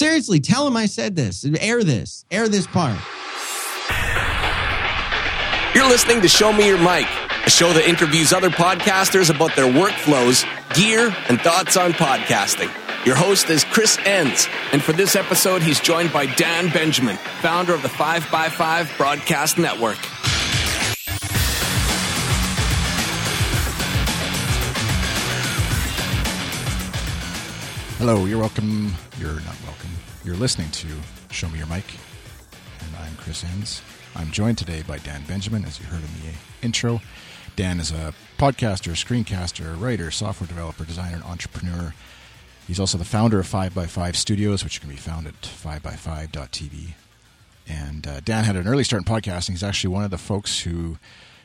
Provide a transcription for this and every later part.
Seriously, tell him I said this. Air this. Air this part. You're listening to Show Me Your Mic, a show that interviews other podcasters about their workflows, gear, and thoughts on podcasting. Your host is Chris Enns, and for this episode, he's joined by Dan Benjamin, founder of the 5x5 Broadcast Network. Hello, you're welcome. You're not welcome. You're listening to Show Me Your Mic, and I'm Chris Enns. I'm joined today by Dan Benjamin, as you heard in the intro. Dan is a podcaster, screencaster, writer, software developer, designer, and entrepreneur. He's also the founder of 5x5 Studios, which can be found at 5x5.tv. And uh, Dan had an early start in podcasting. He's actually one of the folks who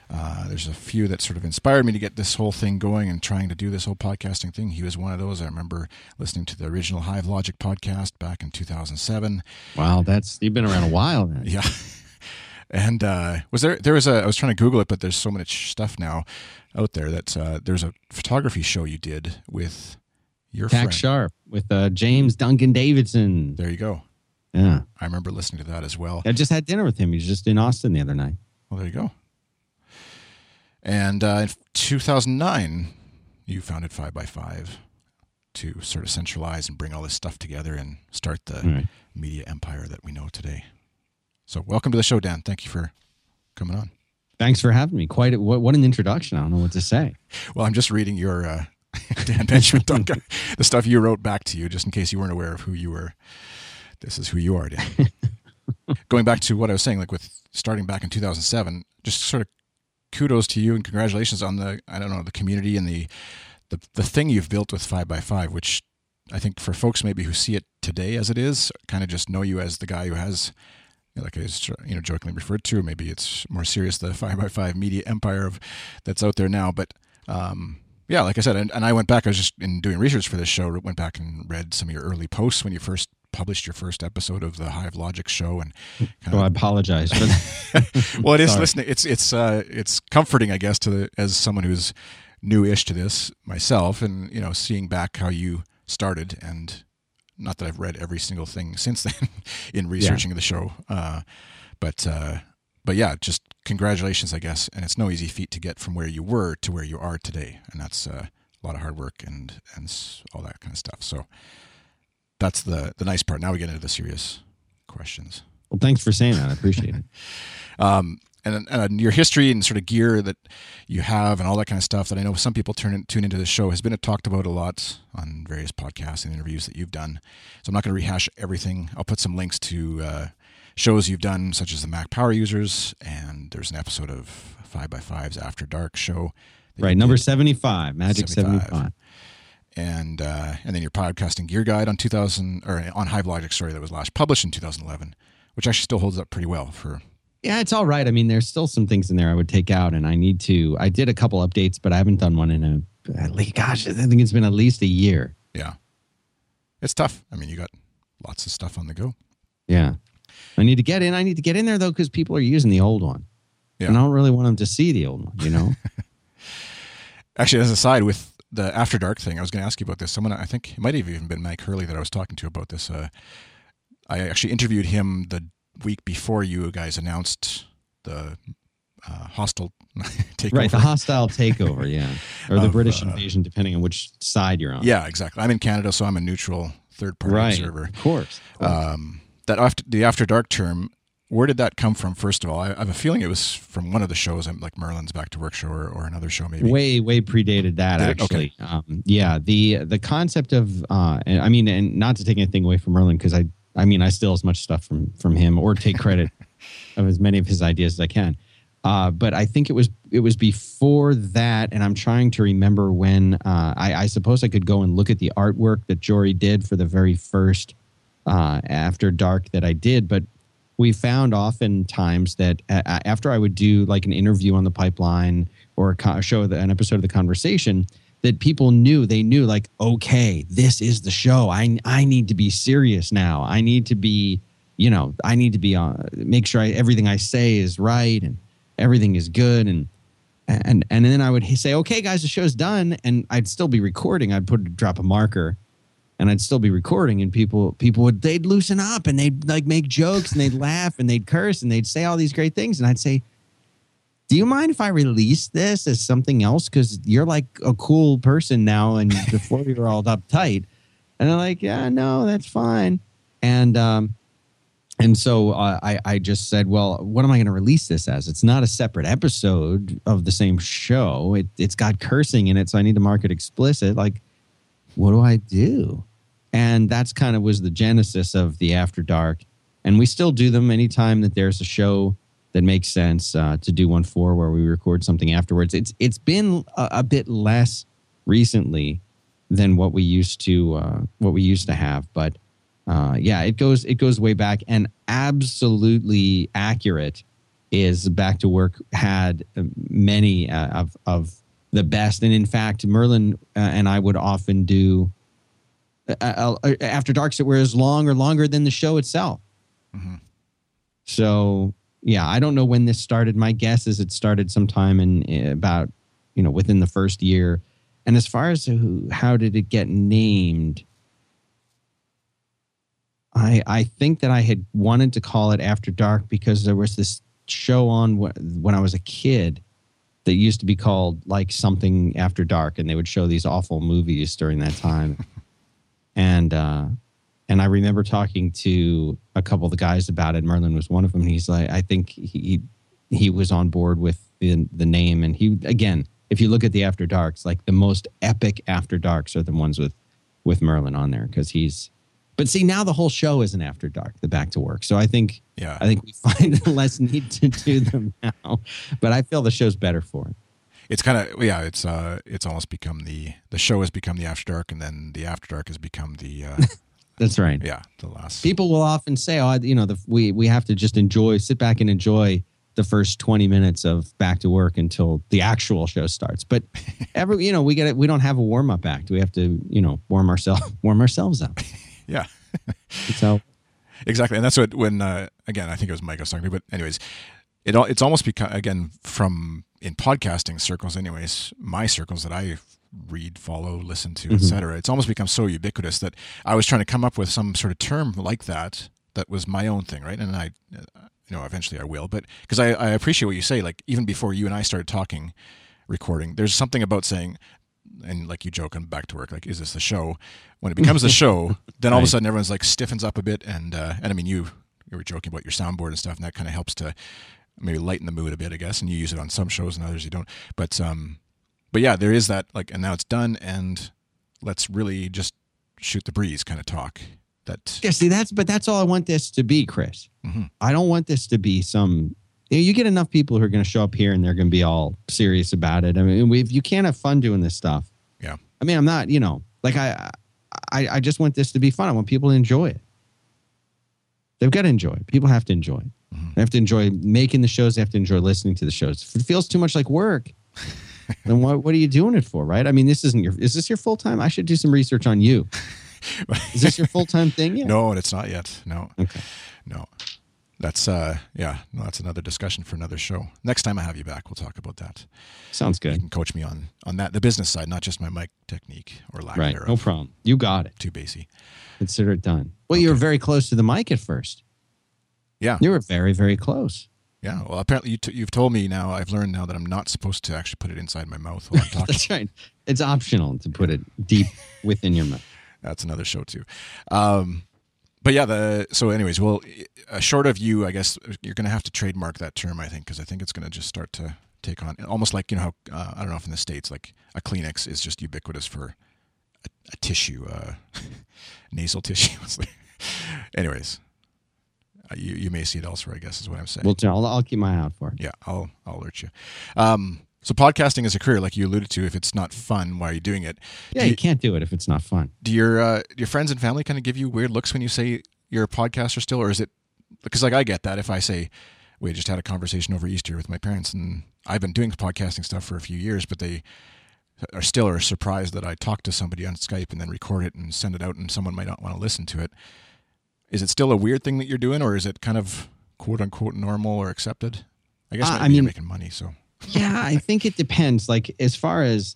uh, there's a few that sort of inspired me to get this whole thing going and trying to do this whole podcasting thing. He was one of those. I remember listening to the original Hive Logic podcast back in 2007. Wow, that's you've been around a while. Then. Yeah. And uh, was there there was a I was trying to Google it, but there's so much stuff now out there that uh, there's a photography show you did with your Tack friend. Sharp with uh, James Duncan Davidson. There you go. Yeah, I remember listening to that as well. I just had dinner with him. He was just in Austin the other night. Well, there you go. And uh, in 2009, you founded Five by Five to sort of centralize and bring all this stuff together and start the Right. media empire that we know today. So, welcome to the show, Dan. Thank you for coming on. Thanks for having me. Quite a, what, what an introduction. I don't know what to say. Well, I'm just reading your uh, Dan Benjamin, Duncan, the stuff you wrote back to you, just in case you weren't aware of who you were. This is who you are, Dan. Going back to what I was saying, like with starting back in 2007, just sort of kudos to you and congratulations on the I don't know the community and the the the thing you've built with five by five, which I think for folks maybe who see it today as it is, kind of just know you as the guy who has like I you know jokingly referred to. Maybe it's more serious the five by five media empire of that's out there now, but. Um, yeah, like I said, and, and I went back. I was just in doing research for this show. Went back and read some of your early posts when you first published your first episode of the Hive Logic show, and kind Oh, I apologize well, it is Sorry. listening. It's it's uh, it's comforting, I guess, to the as someone who's new-ish to this myself, and you know, seeing back how you started, and not that I've read every single thing since then in researching the show, uh, but uh, but yeah, just congratulations, I guess, and it's no easy feat to get from where you were to where you are today, and that's uh, a lot of hard work and and all that kind of stuff. So that's the the nice part. Now we get into the serious questions. well, thanks for saying that. I appreciate it. um, and, and your history and sort of gear that you have and all that kind of stuff that I know some people turn in, tune into the show has been talked about a lot on various podcasts and interviews that you've done. So I'm not going to rehash everything. I'll put some links to uh, shows you've done, such as the Mac Power Users, and there's an episode of Five by Fives After Dark show. Right, number 75, Magic 75. 75. And uh, and then your podcasting gear guide on 2000 or on Hive Logic, sorry, that was last published in 2011, which actually still holds up pretty well for Yeah, it's all right. I mean, there's still some things in there I would take out, and I need to. I did a couple updates, but I haven't done one in a. At least, gosh, I think it's been at least a year. Yeah. It's tough. I mean, you got lots of stuff on the go. Yeah, I need to get in. I need to get in there though, because people are using the old one, Yeah. and I don't really want them to see the old one. You know? Actually, as a side with the After Dark thing, I was going to ask you about this. Someone, I think it might have even been Mike Hurley that I was talking to about this. Uh, I actually interviewed him the week before you guys announced the uh, hostile takeover. right, the hostile takeover. Yeah, or the Of, British uh, invasion, depending on which side you're on. Yeah, exactly. I'm in Canada, so I'm a neutral third party right. observer. Of course. Um, that after, the After Dark term, where did that come from? First of all, I, I have a feeling it was from one of the shows, like Merlin's Back to Work show, or, or another show, maybe. way way predated that Did actually um, yeah the the concept of uh i mean and not to take anything away from merlin because i i mean i steal as much stuff from from him or take credit of as many of his ideas as i can uh, but I think it was it was before that, and I'm trying to remember when. Uh, I, I suppose I could go and look at the artwork that Jory did for the very first uh, After Dark that I did. But we found oftentimes that uh, after I would do like an interview on the pipeline or a show, an episode of the conversation, that people knew they knew like, okay, this is the show. I I need to be serious now. I need to be, you know, I need to be on. Make sure I, everything I say is right and everything is good and. And and then I would say, okay, guys, the show's done, and I'd still be recording. I'd put drop a marker, and I'd still be recording, and people people would they'd loosen up and they'd like make jokes and they'd laugh and they'd curse and they'd say all these great things, and I'd say, "Do you mind if I release this as something else? Because you're like a cool person now, and before you were all uptight." And they're like, "Yeah, no, that's fine." And um, and so uh, I, I just said, well, what am I going to release this as? It's not a separate episode of the same show. It, it's got cursing in it, so I need to mark it explicit. Like, what do I do? And that's kind of was the genesis of the After Dark. And we still do them anytime that there's a show that makes sense uh, to do one for where we record something afterwards. It's it's been a, a bit less recently than what we used to uh, what we used to have, but uh, yeah, it goes it goes way back and absolutely accurate. Is Back to Work had many uh, of of the best, and in fact, Merlin uh, and I would often do uh, uh, after darks that were as long or longer than the show itself. Mm-hmm. So yeah, I don't know when this started. My guess is it started sometime in about you know within the first year. And as far as who, how did it get named? I I think that I had wanted to call it After Dark because there was this show on when I was a kid that used to be called like something After Dark, and they would show these awful movies during that time. and uh, and I remember talking to a couple of the guys about it. Merlin was one of them. he's like, I think he he was on board with the the name, and he again, if you look at the After Darks, like the most epic After Darks are the ones with with Merlin on there because he's but see, now the whole show is an after dark, the back to work. So I think, yeah, I think we find less need to do them now. But I feel the show's better for it. It's kind of yeah. It's uh, it's almost become the the show has become the after dark, and then the after dark has become the. Uh, That's right. Yeah, the last. People will often say, "Oh, you know, the, we we have to just enjoy, sit back and enjoy." the first 20 minutes of back to work until the actual show starts but every you know we get it we don't have a warm-up act we have to you know warm ourselves warm ourselves up yeah. so exactly, and that's what when uh, again I think it was Mike I was talking to, but anyways, it all it's almost become again from in podcasting circles, anyways, my circles that I read, follow, listen to, mm-hmm. etc. It's almost become so ubiquitous that I was trying to come up with some sort of term like that that was my own thing, right? And I, uh, you know, eventually I will, but because I, I appreciate what you say, like even before you and I started talking recording. There's something about saying and like you joke on back to work, like, is this the show? When it becomes the show, then all right. of a sudden everyone's like stiffens up a bit. And, uh, and I mean, you, you were joking about your soundboard and stuff, and that kind of helps to maybe lighten the mood a bit, I guess. And you use it on some shows and others you don't. But, um, but yeah, there is that like, and now it's done, and let's really just shoot the breeze kind of talk. That yeah, see, that's but that's all I want this to be, Chris. Mm-hmm. I don't want this to be some you, know, you get enough people who are going to show up here and they're going to be all serious about it. I mean, we, you can't have fun doing this stuff. Yeah. I mean, I'm not, you know, like I, I, I just want this to be fun. I want people to enjoy it. They've got to enjoy it. People have to enjoy it. Mm-hmm. They have to enjoy making the shows. They have to enjoy listening to the shows. If it feels too much like work, then what, what are you doing it for? Right. I mean, this isn't your, is this your full time? I should do some research on you. is this your full time thing yet? No, it's not yet. No. Okay. No that's uh yeah no, that's another discussion for another show. Next time i have you back we'll talk about that. Sounds good. you can coach me on on that the business side not just my mic technique or lack right. thereof. no problem. You got it. Too bassy consider it done. Well okay. you were very close to the mic at first. Yeah. You were very very close. Yeah. Well apparently you t- you've told me now i've learned now that i'm not supposed to actually put it inside my mouth while i'm talking. That's right. It's optional to put it deep within your mouth. That's another show too. Um but yeah, the so anyways, well, uh, short of you, I guess you're going to have to trademark that term. I think because I think it's going to just start to take on almost like you know how uh, I don't know if in the states like a Kleenex is just ubiquitous for a, a tissue, uh, nasal tissue. anyways, uh, you you may see it elsewhere. I guess is what I'm saying. Well, I'll, I'll keep my eye out for it. Yeah, I'll I'll alert you. Um, so podcasting is a career, like you alluded to. If it's not fun, why are you doing it? Yeah, you, you, can't do it if it's not fun. Do your uh, your friends and family kind of give you weird looks when you say you're a podcaster still, or is it because like I get that if I say we just had a conversation over Easter with my parents, and I've been doing podcasting stuff for a few years, but they are still are surprised that I talk to somebody on Skype and then record it and send it out, and someone might not want to listen to it. Is it still a weird thing that you're doing, or is it kind of quote unquote normal or accepted? I guess uh, I mean, you're making money, so yeah, I think it depends. Like as far as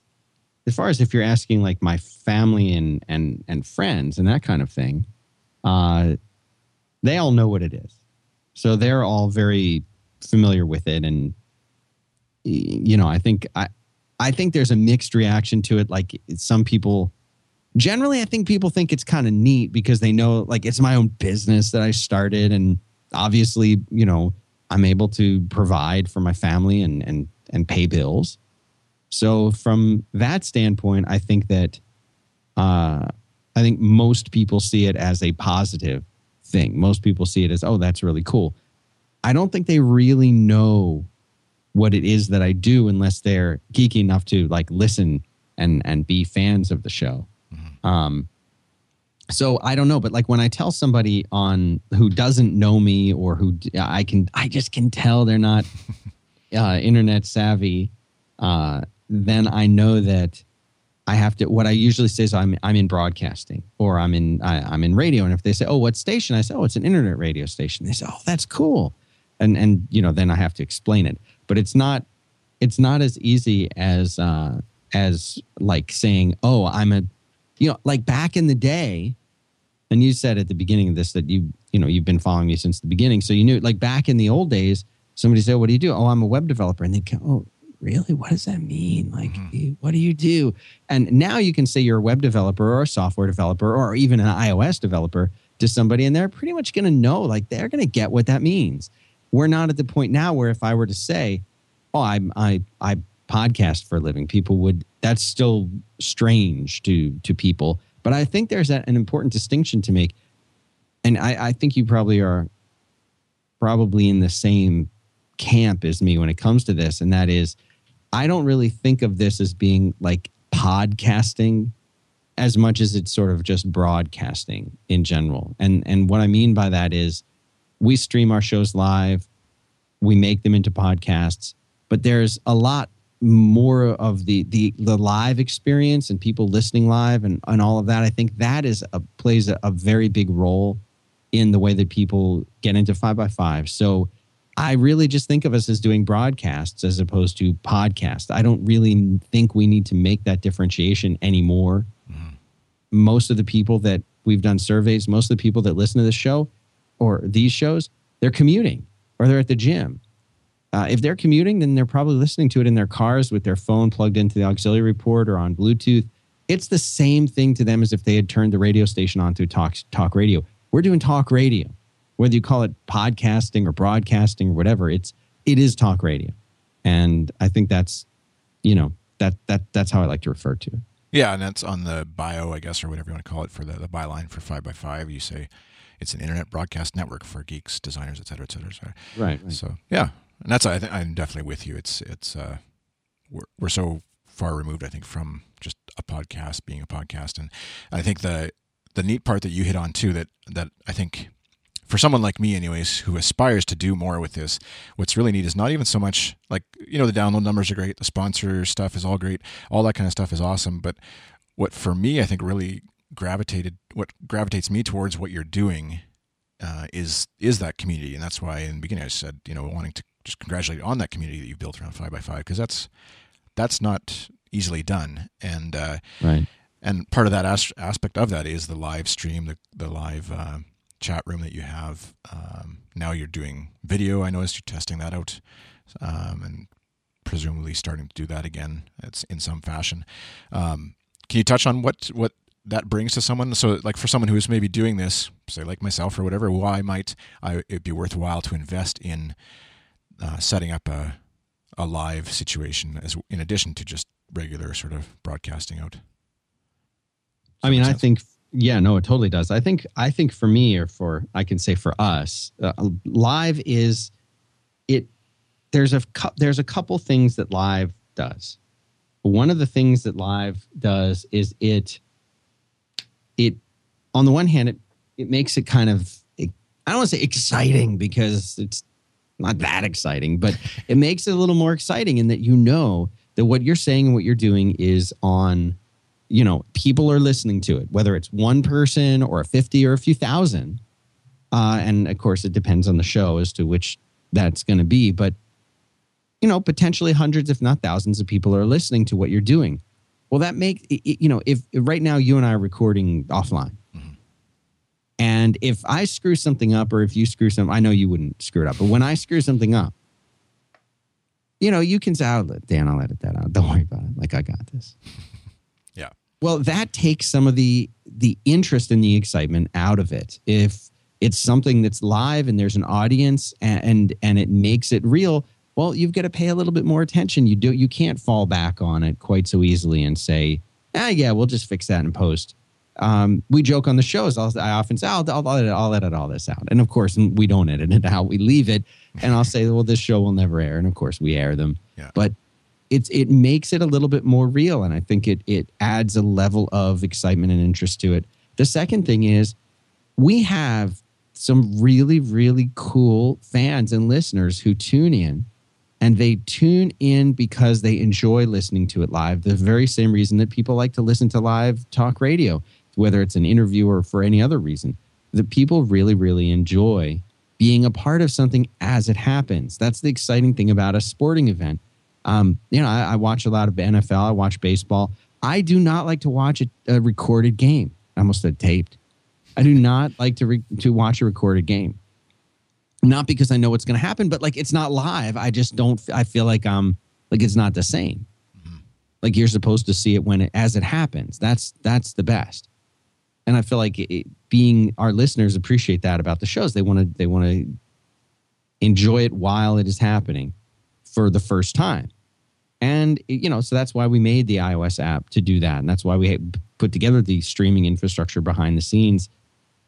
as far as if you're asking like my family and and and friends and that kind of thing, uh, they all know what it is, so they're all very familiar with it, and you know, I think I I think there's a mixed reaction to it. Like some people, generally, I think people think it's kind of neat because they know like it's my own business that I started, and obviously, you know, I'm able to provide for my family and and and pay bills. So from that standpoint, I think that uh, I think most people see it as a positive thing. Most people see it as, oh, that's really cool. I don't think they really know what it is that I do unless they're geeky enough to like listen and and be fans of the show. Mm-hmm. Um, so I don't know, but like when I tell somebody on who doesn't know me or who I can, I just can tell they're not uh, internet savvy. Uh, then I know that I have to. What I usually say is I'm I'm in broadcasting or I'm in I, am in radio. And if they say, "Oh, what station?" I say, "Oh, it's an internet radio station." They say, "Oh, that's cool," and and you know then I have to explain it. But it's not it's not as easy as uh, as like saying, "Oh, I'm a," you know, like back in the day. And you said at the beginning of this that you you know you've been following me since the beginning, so you knew like back in the old days. Somebody said, "What do you do?" "Oh, I'm a web developer," and they go, "Oh, really what does that mean like mm-hmm. what do you do and now you can say you're a web developer or a software developer or even an ios developer to somebody and they're pretty much going to know like they're going to get what that means we're not at the point now where if i were to say oh i i i podcast for a living people would that's still strange to to people but i think there's an important distinction to make and i i think you probably are probably in the same camp as me when it comes to this and that is I don't really think of this as being like podcasting as much as it's sort of just broadcasting in general. And and what I mean by that is we stream our shows live, we make them into podcasts, but there's a lot more of the the the live experience and people listening live and, and all of that. I think that is a plays a, a very big role in the way that people get into five by five. So I really just think of us as doing broadcasts as opposed to podcasts. I don't really think we need to make that differentiation anymore. Mm. Most of the people that we've done surveys, most of the people that listen to this show or these shows, they're commuting or they're at the gym. Uh, if they're commuting, then they're probably listening to it in their cars with their phone plugged into the auxiliary port or on Bluetooth. It's the same thing to them as if they had turned the radio station on to talk talk radio. We're doing talk radio whether you call it podcasting or broadcasting or whatever, it's it is talk radio, and I think that's you know that that that's how I like to refer to it. Yeah, and that's on the bio, I guess, or whatever you want to call it for the, the byline for five by five. You say it's an internet broadcast network for geeks, designers, et cetera, et cetera. Et cetera. Right, right. So yeah, and that's I think I'm definitely with you. It's it's uh, we're we're so far removed, I think, from just a podcast being a podcast, and I think the the neat part that you hit on too that that I think for someone like me anyways who aspires to do more with this what's really neat is not even so much like you know the download numbers are great the sponsor stuff is all great all that kind of stuff is awesome. But what for me i think really gravitated what gravitates me towards what you're doing uh, is is that community. And that's why in the beginning i said you know wanting to just congratulate on that community that you've built around 5 by 5 because that's that's not easily done and uh, right and part of that as- aspect of that is the live stream the, the live uh, chat room that you have. Um, now you're doing video. I noticed you're testing that out, um, and presumably starting to do that again. It's in some fashion. Um, can you touch on what what that brings to someone? So, like for someone who's maybe doing this, say like myself or whatever, why might I, it be worthwhile to invest in uh, setting up a a live situation as in addition to just regular sort of broadcasting out? I mean, I think yeah, no, it totally does. I think I think for me or for I can say for us, uh, live is it. There's a there's a couple things that live does. One of the things that live does is it it on the one hand it it makes it kind of I don't want to say exciting because it's not that exciting, but it makes it a little more exciting in that you know that what you're saying and what you're doing is on you know people are listening to it whether it's one person or a 50 or a few thousand uh, and of course it depends on the show as to which that's going to be but you know potentially hundreds if not thousands of people are listening to what you're doing Well, that makes you know if right now you and I are recording offline. And if I screw something up or if you screw something, I know you wouldn't screw it up, but when I screw something up, you know you can say, "Oh, Dan, I'll edit that out. Don't worry about it. Like I got this." yeah. Well, that takes some of the the interest and the excitement out of it. If it's something that's live and there's an audience and and, and it makes it real well, you've got to pay a little bit more attention. You do you can't fall back on it quite so easily and say, ah, yeah, we'll just fix that in post. Um, we joke on the shows. I'll, i often say, I'll, I'll, edit, I'll edit all this out. And of course, we don't edit it out. We leave it. And I'll say, well, this show will never air. And of course, we air them. Yeah. But it's it makes it a little bit more real. And I think it, it adds a level of excitement and interest to it. The second thing is we have some really, really cool fans and listeners who tune in and they tune in because they enjoy listening to it live. The very same reason that people like to listen to live talk radio, whether it's an interview or for any other reason. That people really, really enjoy being a part of something as it happens. That's the exciting thing about a sporting event. Um, you know, I, I, watch a lot of NFL. I watch baseball. I do not like to watch a, a recorded game. I almost said taped. I do not like to re- to watch a recorded game not because I know what's going to happen, but like it's not live. I just don't. I feel like I'm like it's not the same. Mm-hmm. Like you're supposed to see it when it as it happens. That's that's the best. And I feel like it, being our listeners appreciate that about the shows. They want to they want to enjoy it while it is happening for the first time. And you know, so that's why we made the iOS app to do that, and that's why we put together the streaming infrastructure behind the scenes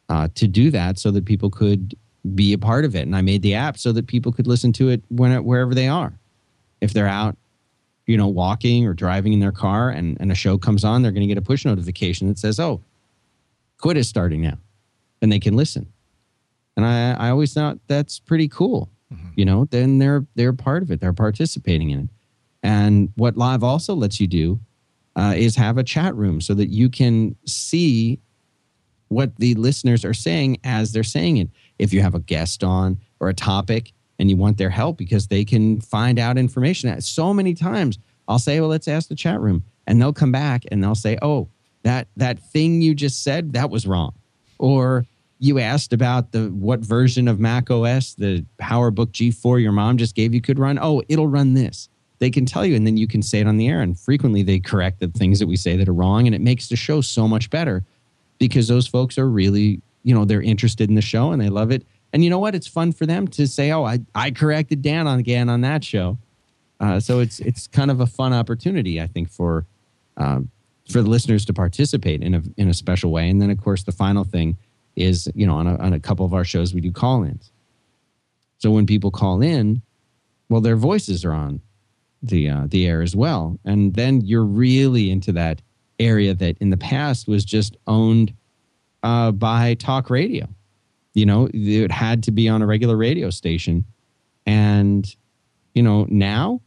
uh, to do that, so that people could be a part of it. And I made the app so that people could listen to it when wherever they are. If they're out, you know, walking or driving in their car and, and a show comes on, they're going to get a push notification that says, oh, quit is starting now. And they can listen. And I, I always thought that's pretty cool. Mm-hmm. You know, then they're they're part of it. They're participating in it. And what live also lets you do uh, is have a chat room so that you can see what the listeners are saying as they're saying it if you have a guest on or a topic and you want their help because they can find out information. So many times I'll say, well, let's ask the chat room. And they'll come back and they'll say, oh, that, that thing you just said, that was wrong. Or you asked about the what version of Mac OS the PowerBook G4 your mom just gave you could run. Oh, it'll run this. They can tell you, and then you can say it on the air. And frequently, they correct the things that we say that are wrong, and it makes the show so much better because those folks are really you know they're interested in the show and they love it and you know what it's fun for them to say oh i, I corrected dan on again on that show uh, so it's it's kind of a fun opportunity i think for um, for the listeners to participate in a in a special way and then of course the final thing is you know on a, on a couple of our shows we do call-ins so when people call in well their voices are on the uh, the air as well and then you're really into that area that in the past was just owned uh, by talk radio. You know, it had to be on a regular radio station. And, you know, now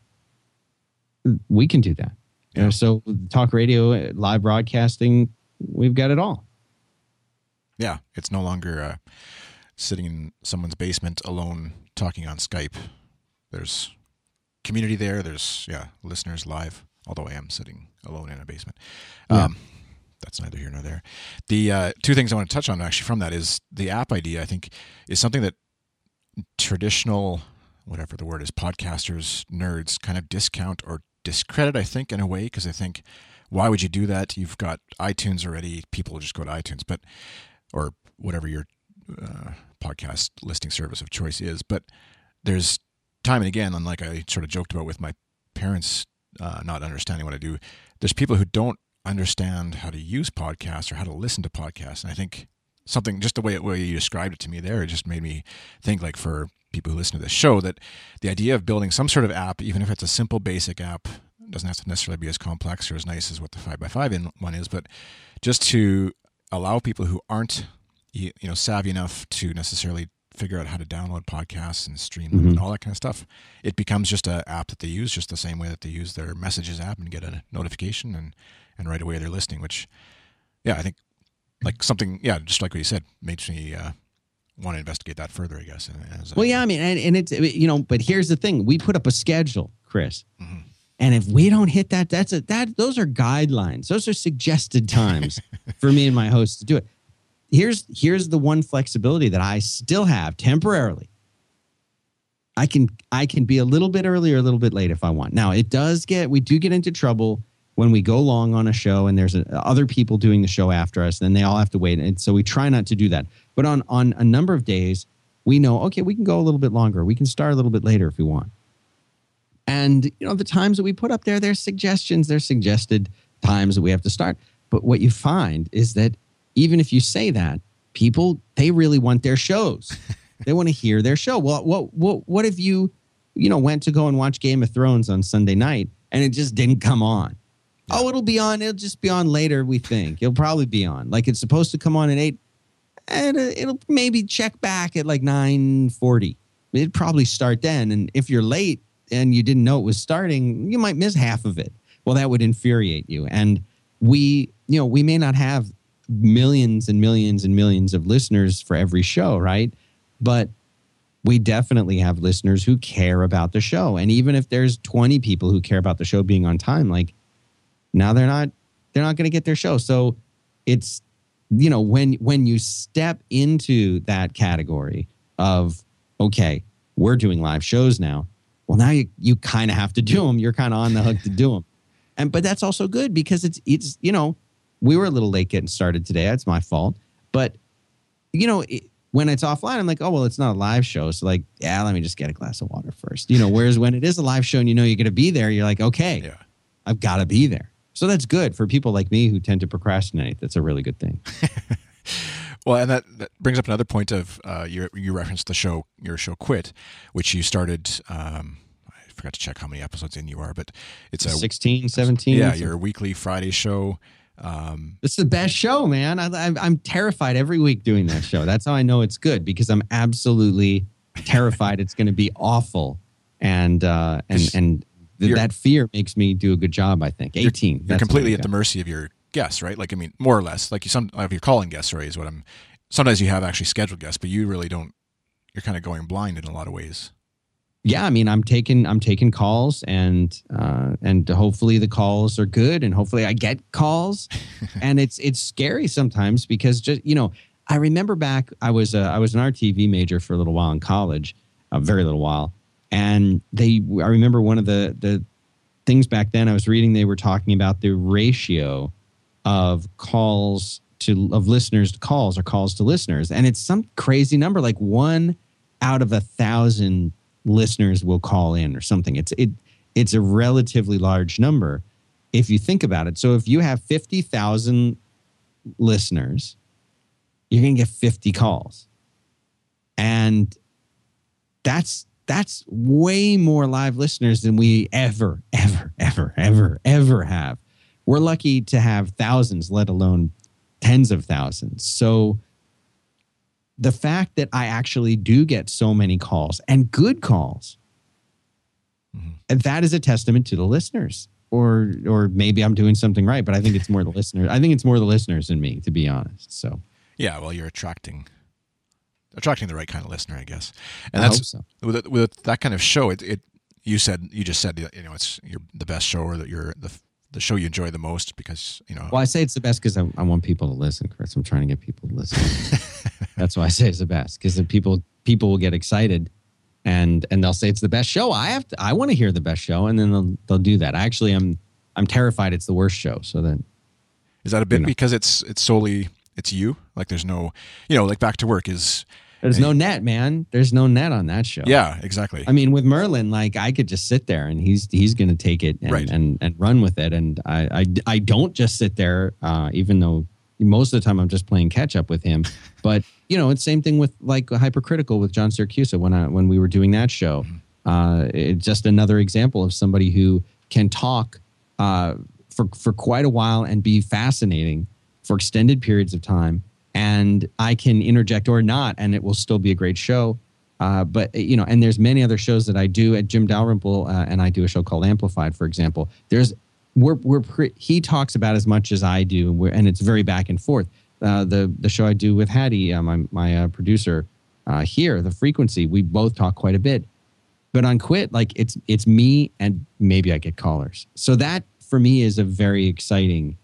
we can do that. Yeah. You know, so talk radio, live broadcasting, we've got it all. Yeah. It's no longer uh, sitting in someone's basement alone talking on Skype. There's community there. There's, yeah, listeners live, although I am sitting alone in a basement. Yeah. Um, that's neither here nor there. The uh, two things I want to touch on actually from that is the app idea. I think is something that traditional, whatever the word is, podcasters, nerds, kind of discount or discredit. I think in a way because I think why would you do that? You've got iTunes already. People just go to iTunes, but or whatever your uh, podcast listing service of choice is. But there's time and again, and like I sort of joked about with my parents uh, not understanding what I do, there's people who don't understand how to use podcasts or how to listen to podcasts. And I think something just the way, way you described it to me there, it just made me think like for people who listen to this show that the idea of building some sort of app, even if it's a simple basic app, doesn't have to necessarily be as complex or as nice as what the five by five in one is, but just to allow people who aren't you know savvy enough to necessarily figure out how to download podcasts and stream them mm-hmm. and all that kind of stuff. It becomes just an app that they use, just the same way that they use their messages app and get a notification and and right away they're listening. Which, yeah, I think like something, yeah, just like what you said, makes me uh, want to investigate that further. I guess. Well, yeah, I mean, and, and it's you know, but here's the thing: we put up a schedule, Chris. Mm-hmm. And if we don't hit that, that's a that those are guidelines. Those are suggested times for me and my host to do it. Here's here's the one flexibility that I still have temporarily. I can I can be a little bit early or a little bit late if I want. Now it does get we do get into trouble when we go long on a show and there's a, other people doing the show after us, then they all have to wait. And so we try not to do that. But on on a number of days, we know okay, we can go a little bit longer. We can start a little bit later if we want. And you know the times that we put up there, there's suggestions, there's suggested times that we have to start. But what you find is that even if you say that, people they really want their shows. they want to hear their show. Well, what what what if you you know went to go and watch Game of Thrones on Sunday night and it just didn't come on? Yeah. Oh, it'll be on. It'll just be on later. We think it'll probably be on. Like it's supposed to come on at eight, and uh, it'll maybe check back at like nine forty. It'd probably start then. And if you're late and you didn't know it was starting, you might miss half of it. Well, that would infuriate you. And we, you know, we may not have millions and millions and millions of listeners for every show, right? But we definitely have listeners who care about the show. And even if there's 20 people who care about the show being on time, like now they're not they're not going to get their show. So it's you know when when you step into that category of okay, we're doing live shows now. Well, now you you kind of have to do them. You're kind of on the hook to do them. And but that's also good because it's it's you know we were a little late getting started today. That's my fault. But you know, it, when it's offline, I'm like, oh well, it's not a live show, so like, yeah, let me just get a glass of water first. You know, whereas when it is a live show and you know you're going to be there, you're like, okay, yeah. I've got to be there. So that's good for people like me who tend to procrastinate. That's a really good thing. well, and that, that brings up another point of uh, you, you referenced the show, your show Quit, which you started. Um, I forgot to check how many episodes in you are, but it's a 16, 17. Yeah, your weekly Friday show. Um, it's the best show, man. I, I'm terrified every week doing that show. That's how I know it's good because I'm absolutely terrified it's going to be awful and uh, and and that fear makes me do a good job. I think eighteen. You're, you're completely at the mercy of your guests, right? Like I mean, more or less. Like you some of your calling guests, right? Is what I'm. Sometimes you have actually scheduled guests, but you really don't. You're kind of going blind in a lot of ways. Yeah, I mean, I'm taking I'm taking calls, and uh, and hopefully the calls are good, and hopefully I get calls, and it's it's scary sometimes because just you know I remember back I was a, I was an RTV major for a little while in college, a very little while, and they i remember one of the the things back then i was reading they were talking about the ratio of calls to of listeners to calls or calls to listeners. And it's some crazy number like one out of a thousand listeners will call in or something. It's it it's a relatively large number if you think about it. So if you have 50,000 listeners you're going to get 50 calls. And that's that's way more live listeners than we ever, ever, ever, ever, ever have. We're lucky to have thousands, let alone tens of thousands. So the fact that I actually do get so many calls and good calls, mm-hmm. and that is a testament to the listeners. Or, or maybe I'm doing something right, but I think it's more the listeners. I think it's more the listeners than me, to be honest. So, yeah, well, you're attracting attracting the right kind of listener, I guess. And I that's so. with with that kind of show. It, it you said you just said you know it's your the best show or that you're the the show you enjoy the most because you know. Well, I say it's the best because I, I want people to listen, Chris. I'm trying to get people to listen. that's why I say it's the best because people people will get excited and and they'll say it's the best show. I have to, I want to hear the best show, and then they'll they'll do that. I actually am I'm terrified it's the worst show. So then, is that a bit you know. because it's it's solely it's you? Like there's no you know like back to work is there's no net, man. There's no net on that show. Yeah, exactly. I mean, with Merlin, like I could just sit there and he's he's going to take it and, right. and and run with it. And I I, I don't just sit there, uh, even though most of the time I'm just playing catch up with him. But you know, it's same thing with like hypercritical with John Siracusa when I when we were doing that show. Mm-hmm. Uh, it's just another example of somebody who can talk uh, for for quite a while and be fascinating for extended periods of time and I can interject or not, and it will still be a great show. Uh, but you know, and there's many other shows that I do at Jim Dalrymple, uh, and I do a show called Amplified, for example. There's we're we're pre- he talks about as much as I do, and, and it's very back and forth. Uh, the the show I do with Haddie, uh, my my uh, producer uh, here, the Frequency, we both talk quite a bit. But on quit, like it's it's me and maybe I get callers. So that for me is a very exciting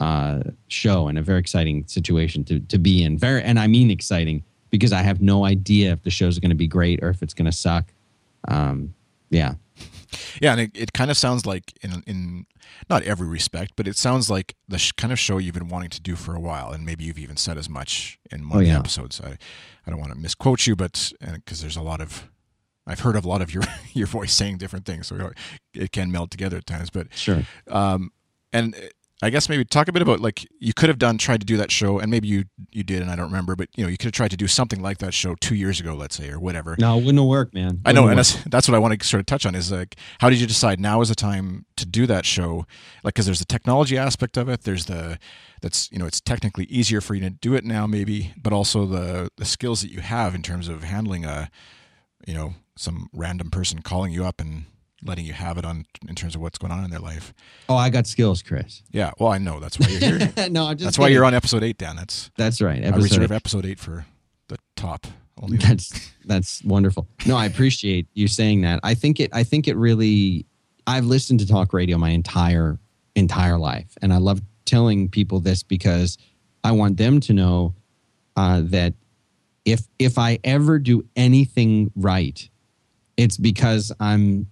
uh, show and a very exciting situation to to be in. Very and I mean exciting because I have no idea if the show's going to be great or if it's going to suck. Um, yeah. Yeah, and it, it kind of sounds like in in not every respect, but it sounds like the sh- kind of show you've been wanting to do for a while, and maybe you've even said as much in one Oh, of the yeah. episodes. I I don't want to misquote you, but because there's a lot of I've heard of a lot of your your voice saying different things, so it can meld together at times. But Sure. um, and I guess maybe talk a bit about like you could have done tried to do that show, and maybe you you did, and I don't remember, but you know you could have tried to do something like that show two years ago, let's say, or whatever. No, it wouldn't have worked, man. I know, Wouldn't and that's that's what I want to sort of touch on is like, how did you decide now is the time to do that show? Like, because there's the technology aspect of it. There's the that's you know it's technically easier for you to do it now, maybe, but also the the skills that you have in terms of handling a, you know, some random person calling you up and letting you have it on in terms of what's going on in their life. Oh, I got skills, Chris. Yeah, well, I know that's why you're here. no, I'm just that's why you're on episode eight, Dan. That's That's right. I Episode reserve episode eight for the top. Only that's that's wonderful no i appreciate you saying that i think it i think it really i've listened to talk radio my entire entire life and i love telling people this because i want them to know uh, that if if i ever do anything right it's because i'm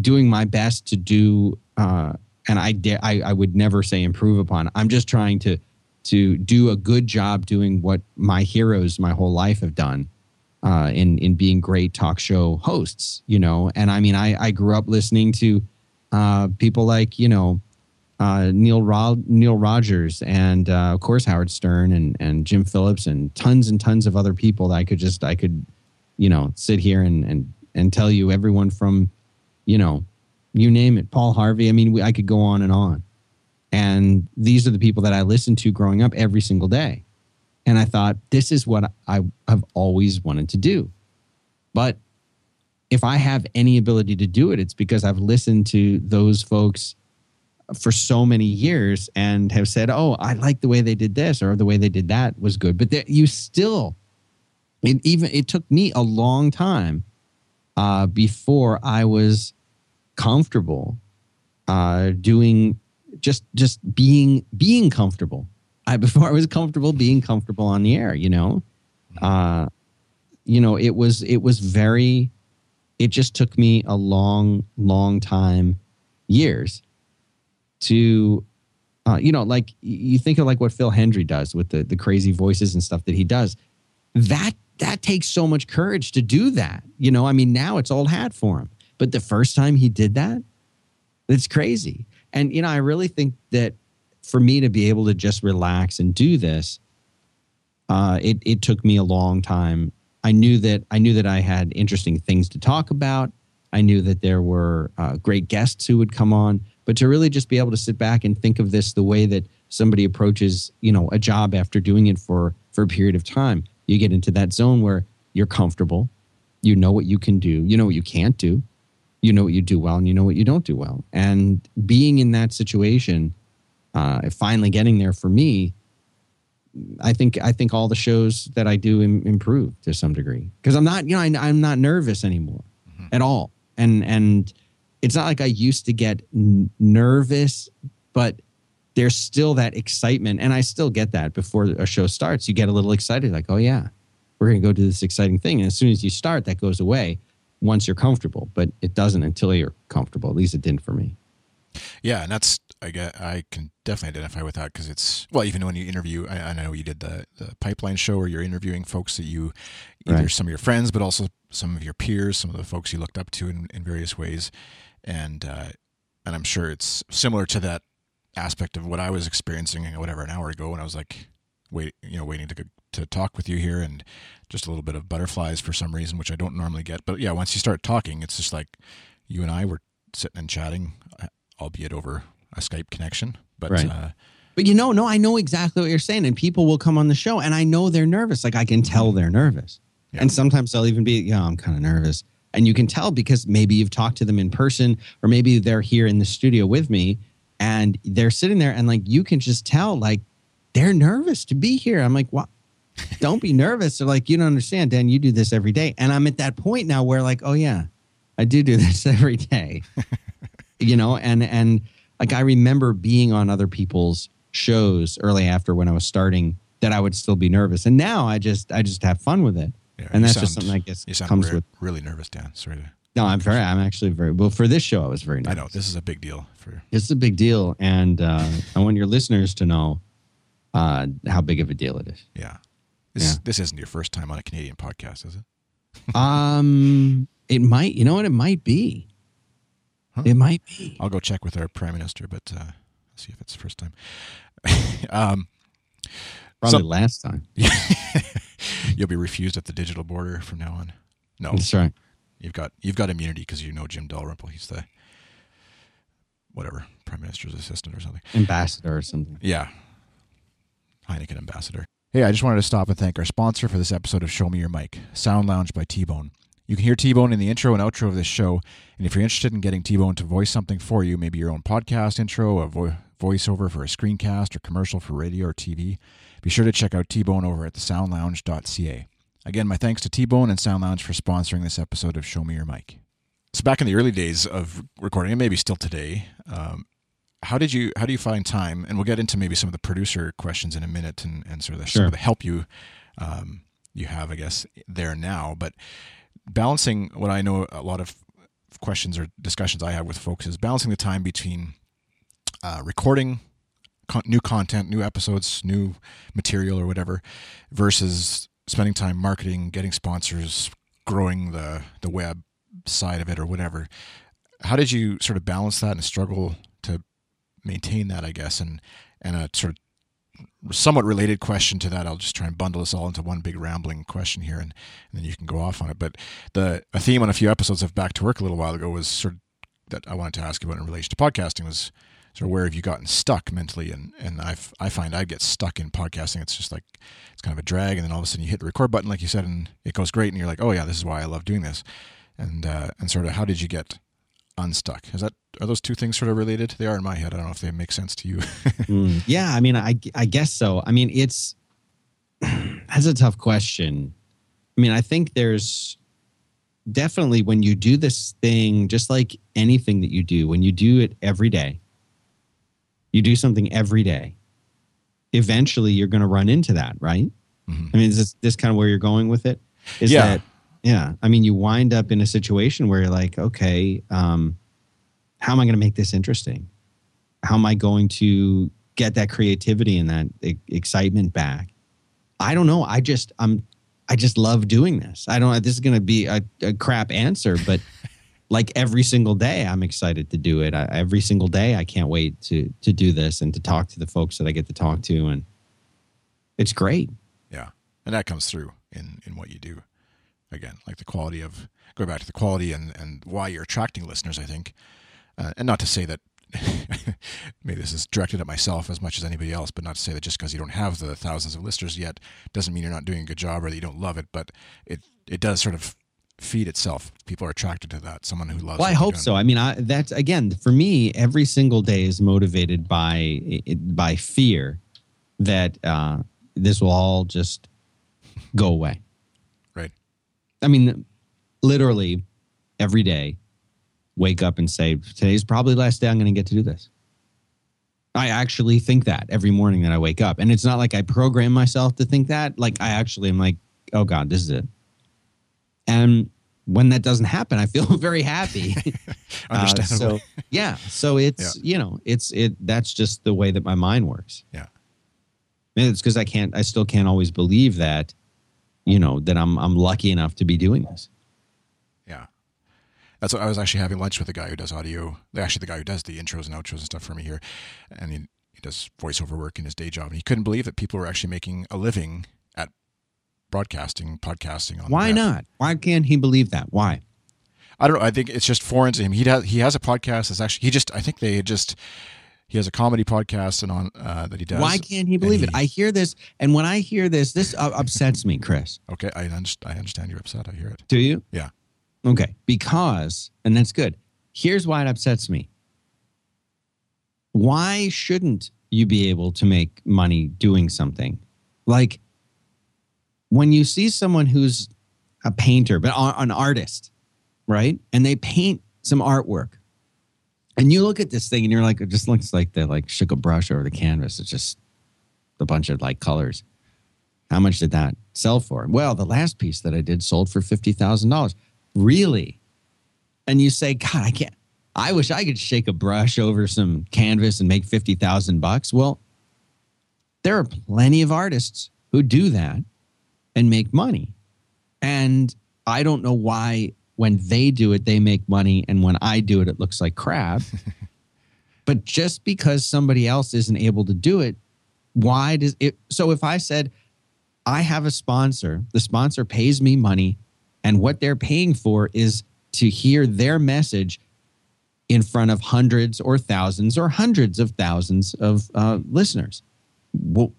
doing my best to do uh, and I, dare, I i would never say improve upon i'm just trying to to do a good job doing what my heroes my whole life have done uh, in in being great talk show hosts, you know. And I mean, I I grew up listening to uh, people like you know uh, Neil Ro- Neil Rogers and uh, of course Howard Stern and and Jim Phillips and tons and tons of other people that I could just I could you know sit here and and and tell you everyone from you know you name it Paul Harvey. I mean, we, I could go on and on. And these are the people that I listened to growing up every single day. And I thought, this is what I have always wanted to do. But if I have any ability to do it, it's because I've listened to those folks for so many years and have said, oh, I like the way they did this or the way they did that was good. But there, you still, it even it took me a long time uh, before I was comfortable uh, doing just just being being comfortable. I before I was comfortable being comfortable on the air, you know. Uh you know, it was it was very it just took me a long long time years to uh, you know, like you think of like what Phil Hendrie does with the the crazy voices and stuff that he does. That that takes so much courage to do that. You know, I mean, now it's old hat for him. But the first time he did that, it's crazy. And you know, I really think that for me to be able to just relax and do this, uh, it it took me a long time. I knew that I knew that I had interesting things to talk about. I knew that there were uh, great guests who would come on, but to really just be able to sit back and think of this the way that somebody approaches, you know, a job after doing it for for a period of time, you get into that zone where you're comfortable, you know what you can do, you know what you can't do, you know what you do well, and you know what you don't do well. And being in that situation, uh, finally getting there for me, I think I think all the shows that I do Im- improve to some degree. Because I'm not you know I, I'm not nervous anymore at all. And and it's not like I used to get n- nervous but there's still that excitement. And I still get that before a show starts. You get a little excited like oh yeah we're gonna go do this exciting thing. And as soon as you start that goes away once you're comfortable but it doesn't until you're comfortable. At least it didn't for me. Yeah, and that's I get I can definitely identify with that because it's well even when you interview I, I know you did the the pipeline show where you're interviewing folks that you either Right. some of your friends but also some of your peers some of the folks you looked up to in, in various ways. And uh, and I'm sure it's similar to that aspect of what I was experiencing whatever an hour ago when I was like wait you know waiting to to talk with you here and just a little bit of butterflies for some reason which I don't normally get but yeah once you start talking it's just like you and I were sitting and chatting uh, albeit over a Skype connection but Right. uh, But you know, no, I know exactly what you're saying. And people will come on the show and I know they're nervous. Like I can tell they're nervous. Yeah. And sometimes they'll even be, yeah, I'm kind of nervous. And you can tell because maybe you've talked to them in person or maybe they're here in the studio with me and they're sitting there and like you can just tell like they're nervous to be here. I'm like, what? Don't be nervous. They're like, you don't understand, Dan, you do this every day. And I'm at that point now where like, oh yeah, I do do this every day. you know, and and like I remember being on other people's shows early after when I was starting that I would still be nervous, and now I just I just have fun with it, Yeah, and that's sound- just something I guess comes re- with. really nervous, Dan. Sorry. To, No, I'm very. I'm actually very well for this show. I was very Nervous. I know this is a big deal for. This is a big deal, and uh, I want your listeners to know uh, how big of a deal it is. Yeah. This Yeah. this isn't your first time on a Canadian podcast, is it? Um, it might. You know what? It might be. Huh. It might be. I'll go check with our prime minister, but uh, see if it's the first time. um, Probably So- last time. you'll be refused at the digital border from now on. No, That's right. you've got you've got immunity because you know Jim Dalrymple. He's the whatever prime minister's assistant or something. Ambassador or something. Yeah. Heineken ambassador. Hey, I just wanted to stop and thank our sponsor for this episode of Show Me Your Mic, Sound Lounge by T Bone. You can hear T Bone in the intro and outro of this show, and if you're interested in getting T Bone to voice something for you, maybe your own podcast intro, a vo- voiceover for a screencast or commercial for radio or TV, be sure to check out T Bone over at thesoundlounge.ca. Again, my thanks to T Bone and Sound Lounge for sponsoring this episode of Show Me Your Mic. So back in the early days of recording, and maybe still today, um, how did you how do you find time? And we'll get into maybe some of the producer questions in a minute and, and sort of the, some of the help you um, you have i guess there now. But balancing what i know a lot of questions or discussions i have with folks is balancing the time between uh, recording con- new content new episodes new material or whatever versus spending time marketing getting sponsors growing the the web side of it or whatever. How did you sort of balance that and struggle maintain that, I guess. And and a sort of somewhat related question to that, I'll just try and bundle this all into one big rambling question here, and, and then you can go off on it. But the a theme on a few episodes of Back to Work a little while ago was sort of that I wanted to ask you about in relation to podcasting was sort of where have you gotten stuck mentally? And and I I find I get stuck in podcasting. It's just like it's kind of a drag, and then all of a sudden you hit the record button, like you said, and it goes great, and you're like, oh yeah, this is why I love doing this. And uh, and sort of how did you get unstuck? Is that are those two things sort of related? They are in my head. I don't know if they make sense to you. Mm, yeah, I mean, I I guess so. I mean, it's that's a tough question. I mean, I think there's definitely when you do this thing, just like anything that you do, when you do it every day, you do something every day. Eventually, you're going to run into that, right? Mhm. I mean, is this, this kind of where you're going with it? Is Yeah. that yeah? I mean, you wind up in a situation where you're like, okay, um, how am I going to make this interesting? How am I going to get that creativity and that e- excitement back? I don't know. I just I'm I just love doing this. I don't. This is going to be a, a crap answer, but like every single day, I'm excited to do it. I, every single day, I can't wait to to do this and to talk to the folks that I get to talk to, and it's great. yeah, and that comes through in in what you do. Again, like the quality of going back to the quality and and why you're attracting listeners. I think, uh, and not to say that. maybe this is directed at myself as much as anybody else, but not to say that just because you don't have the thousands of listeners yet doesn't mean you're not doing a good job or that you don't love it. But it it does sort of feed itself. People are attracted to that. Someone who loves. Well, I hope so. I mean, I, that's again for me. Every single day is motivated by by fear that uh, this will all just go away. I mean, literally every day, wake up and say, "Today's probably the last day I'm going to get to do this." I actually think that every morning that I wake up, and it's not like I program myself to think that. Like I actually am like, "Oh God, this is it." And when that doesn't happen, I feel very happy. Uh, Understandable. so yeah, so it's you know it's it that's just the way that my mind works. Yeah. and it's because I can't I still can't always believe that you know that I'm I'm lucky enough to be doing this. Yeah. That's what I was actually having lunch with the guy who does audio. Actually, the guy who does the intros and outros and stuff for me here, and he, he does voiceover work in his day job. And he couldn't believe that people were actually making a living at broadcasting, podcasting. On Why not? Why can't he believe that? Why? I don't know. I think it's just foreign to him. He has he has a podcast. That's actually he just. I think they just. He has a comedy podcast and on uh, that he does. Why can't he believe And it? I hear this, and when I hear this, this uh, upsets me, Chris. Okay, I understand. I understand you're upset. I hear it. Do you? Yeah. Okay. Because, and that's good. Here's why it upsets me. Why shouldn't you be able to make money doing something? Like when you see someone who's a painter, but an artist, right? And they paint some artwork. And you look at this thing and you're like, it just looks like they like shook a brush over the canvas. It's just a bunch of like colors. How much did that sell for? Well, the last piece that I did sold for $50,000. Really? And you say, God, I can't. I wish I could shake a brush over some canvas and make 50,000 bucks. Well, there are plenty of artists who do that and make money. And I don't know why when they do it, they make money. And when I do it, it looks like crap. but just because somebody else isn't able to do it, why does it? So if I said, I have a sponsor, the sponsor pays me money, and what they're paying for is to hear their message in front of hundreds or thousands or hundreds of thousands of uh, listeners. Well,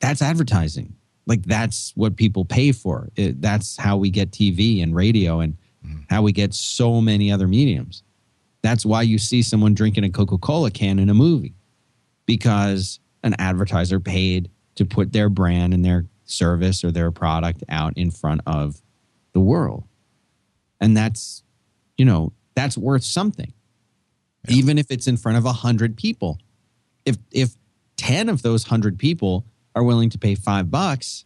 that's advertising. Like that's what people pay for. It, that's how we get TV and radio and mm. how we get so many other mediums. That's why you see someone drinking a Coca Cola can in a movie because an advertiser paid to put their brand and their service or their product out in front of the world. And that's, you know, that's worth something. Yeah. Even if it's in front of a hundred people. If if 10 of those hundred people are willing to pay five bucks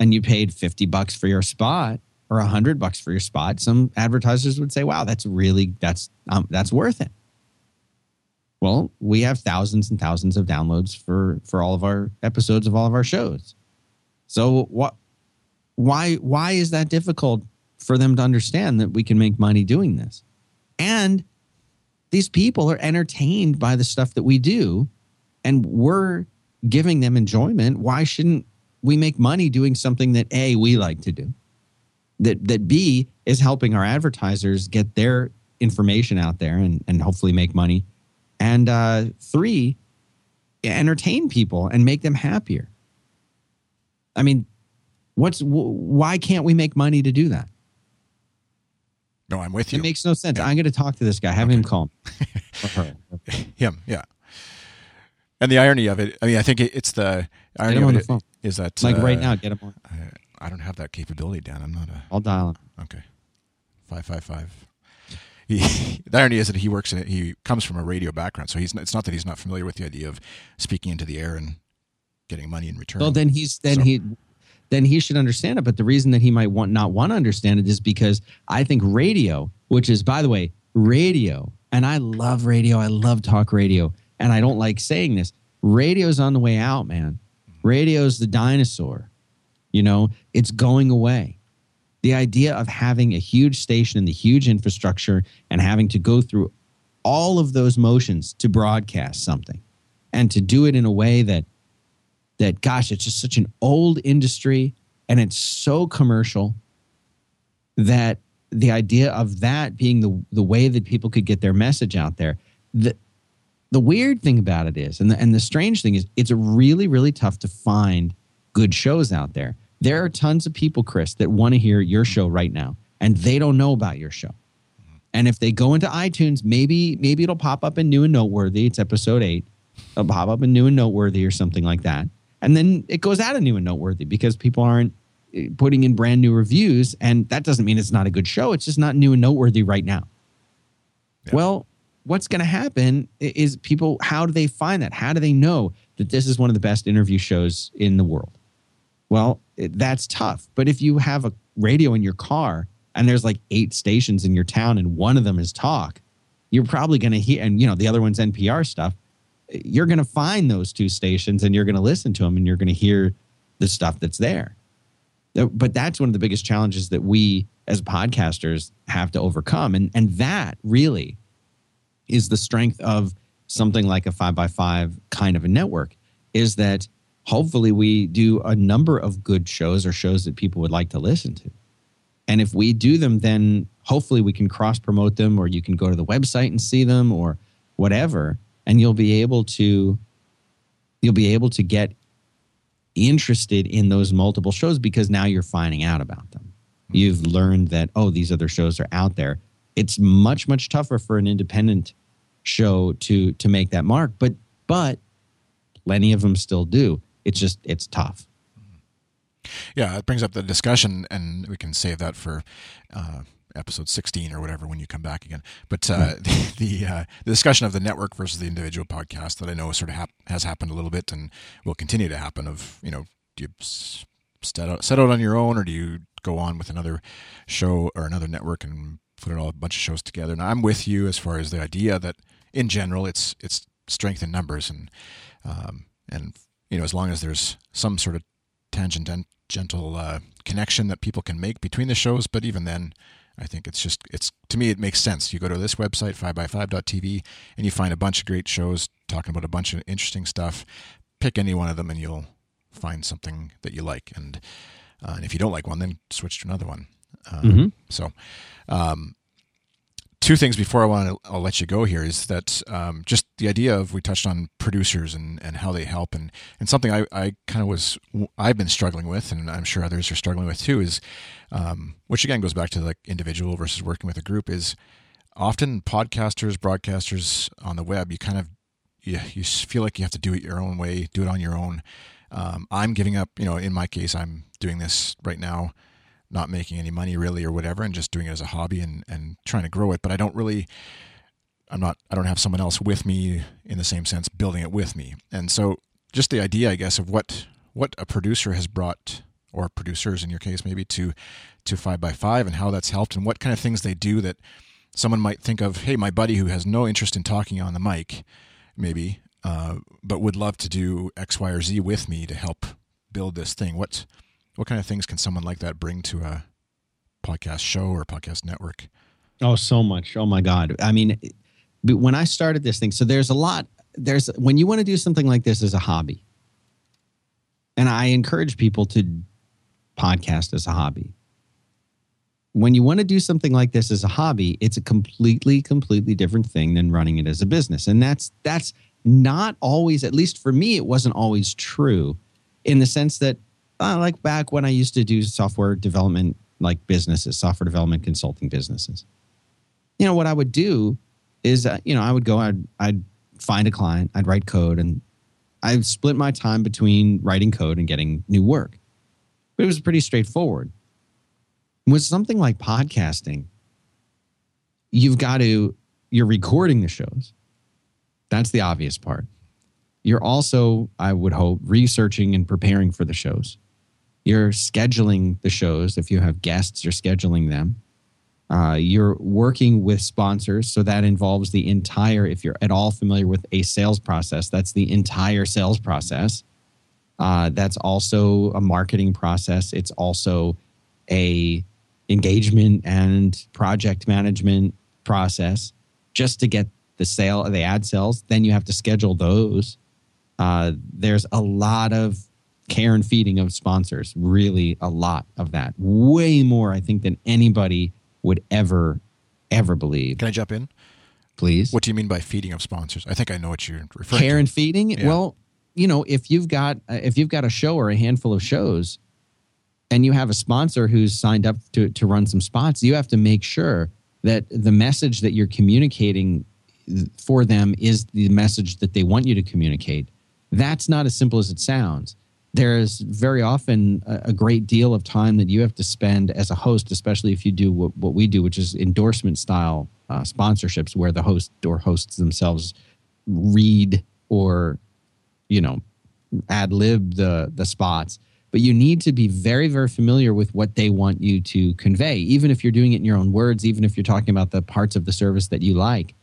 and you paid 50 bucks for your spot or a hundred bucks for your spot, some advertisers would say, wow, that's really, that's, um, that's worth it. Well, we have thousands and thousands of downloads for, for all of our episodes of all of our shows. So what, why, why is that difficult for them to understand that we can make money doing this? And these people are entertained by the stuff that we do and we're giving them enjoyment, why shouldn't we make money doing something that A, we like to do? That that B is helping our advertisers get their information out there and, and hopefully make money. And uh, three, entertain people and make them happier. I mean, what's why can't we make money to do that? No, I'm with you. It makes no sense. Yeah. I'm going to talk to this guy. Have okay. him call me. him, yeah. And the irony of it, I mean, I think it's the irony of it is that like uh, right now, get him on. I, don't have that capability, Dan. I'm not a. I'll dial him. Okay, five five five. He, the irony is that he works in it. He comes from a radio background, so he's. It's not that he's not familiar with the idea of speaking into the air and getting money in return. Well, then he's then so. he then he should understand it. But the reason that he might want not want to understand it is because I think radio, which is by the way, radio, and I love radio. I love talk radio and I don't like saying this, radio's on the way out, man. Radio's the dinosaur. You know, it's going away. The idea of having a huge station and the huge infrastructure and having to go through all of those motions to broadcast something and to do it in a way that that gosh, it's just such an old industry and it's so commercial that the idea of that being the the way that people could get their message out there that the weird thing about it is, and the, and the strange thing is, it's really, really tough to find good shows out there. There are tons of people, Chris, that want to hear your show right now, and they don't know about your show. And if they go into iTunes, maybe maybe it'll pop up in new and noteworthy. It's episode eight. It'll pop up in new and noteworthy or something like that. And then it goes out of new and noteworthy because people aren't eh, putting in brand new reviews. And that doesn't mean it's not a good show. It's just not new and noteworthy right now. Yeah. Well, what's going to happen is people how do they find that how do they know that this is one of the best interview shows in the world well that's tough. But if you have a radio in your car and there's like eight stations in your town and one of them is talk you're probably going to hear and you know the other one's npr stuff you're going to find those two stations and you're going to listen to them and you're going to hear the stuff that's there. But that's one of the biggest challenges that we as podcasters have to overcome. And and that really is the strength of something like a five by five kind of a network is that hopefully we do a number of good shows or shows that people would like to listen to. And if we do them, then hopefully we can cross promote them or you can go to the website and see them or whatever. And you'll be able to you'll be able to get interested in those multiple shows because now you're finding out about them. Mm-hmm. You've learned that, oh, these other shows are out there it's much much tougher for an independent show to to make that mark but but plenty of them still do it's just it's tough yeah it brings up the discussion and we can save that for uh, episode 16 or whatever when you come back again. But uh, the the, uh, the, discussion of the network versus the individual podcast that I know sort of hap- has happened a little bit and will continue to happen. Of you know, do you set out, set out on your own or do you go on with another show or another network and put it all a bunch of shows together? And I'm with you as far as the idea that in general it's it's strength in numbers and um, and you know as long as there's some sort of tangent and gentle uh, connection that people can make between the shows. But even then, I think it's just it's to me it makes sense. You go to this website 5by5.tv and you find a bunch of great shows talking about a bunch of interesting stuff. Pick any one of them and you'll find something that you like. And uh, and if you don't like one, then switch to another one. Um, mm-hmm. So, um, two things before I want to I'll let you go here is that um, just the idea of we touched on producers and, and how they help and, and something I, I kind of was I've been struggling with and I'm sure others are struggling with too is um, which again goes back to like individual versus working with a group is often podcasters broadcasters on the web you kind of you, you feel like you have to do it your own way do it on your own. Um, I'm giving up you know in my case I'm doing this right now not making any money really or whatever and just doing it as a hobby and, and trying to grow it. But I don't really, I'm not, I don't have someone else with me in the same sense building it with me. And so just the idea, I guess, of what, what a producer has brought or producers in your case maybe to, to five by five and how that's helped and what kind of things they do that someone might think of, Hey, my buddy who has no interest in talking on the mic, maybe, uh, but would love to do X, Y, or Z with me to help build this thing. What, what kind of things can someone like that bring to a podcast show or podcast network? Oh, so much. Oh my God. I mean, when I started this thing, so there's a lot. There's when you want to do something like this as a hobby, and I encourage people to podcast as a hobby. When you want to do something like this as a hobby, it's a completely, completely different thing than running it as a business, and that's that's not always. At least for me, it wasn't always true, in the sense that uh, like back when I used to do software development, like businesses, software development consulting businesses. You know, what I would do is, uh, you know, I would go, I'd, I'd find a client, I'd write code, and I split my time between writing code and getting new work. But it was pretty straightforward. With something like podcasting, you've got to, you're recording the shows. That's the obvious part. You're also, I would hope, researching and preparing for the shows. You're scheduling the shows. If you have guests, you're scheduling them. Uh, you're working with sponsors. So that involves the entire, if you're at all familiar with a sales process, that's the entire sales process. Uh, that's also a marketing process. It's also a engagement and project management process just to get the sale the ad sales. Then you have to schedule those. Uh, there's a lot of care and feeding of sponsors. Really, a lot of that. Way more, I think, than anybody would ever, ever believe. Can I jump in? Please. What do you mean by feeding of sponsors? I think I know what you're referring care to. and feeding. Yeah. Well, you know, if you've got uh, if you've got a show or a handful of shows, and you have a sponsor who's signed up to to run some spots, you have to make sure that the message that you're communicating for them is the message that they want you to communicate. That's not as simple as it sounds there's very often a, a, great deal of time that you have to spend as a host, especially if you do what, what we do, which is endorsement style uh, sponsorships, where the host or hosts themselves read or, you know, ad lib the the spots. But you need to be very, very familiar with what they want you to convey, even if you're doing it in your own words, even if you're talking about the parts of the service that you like.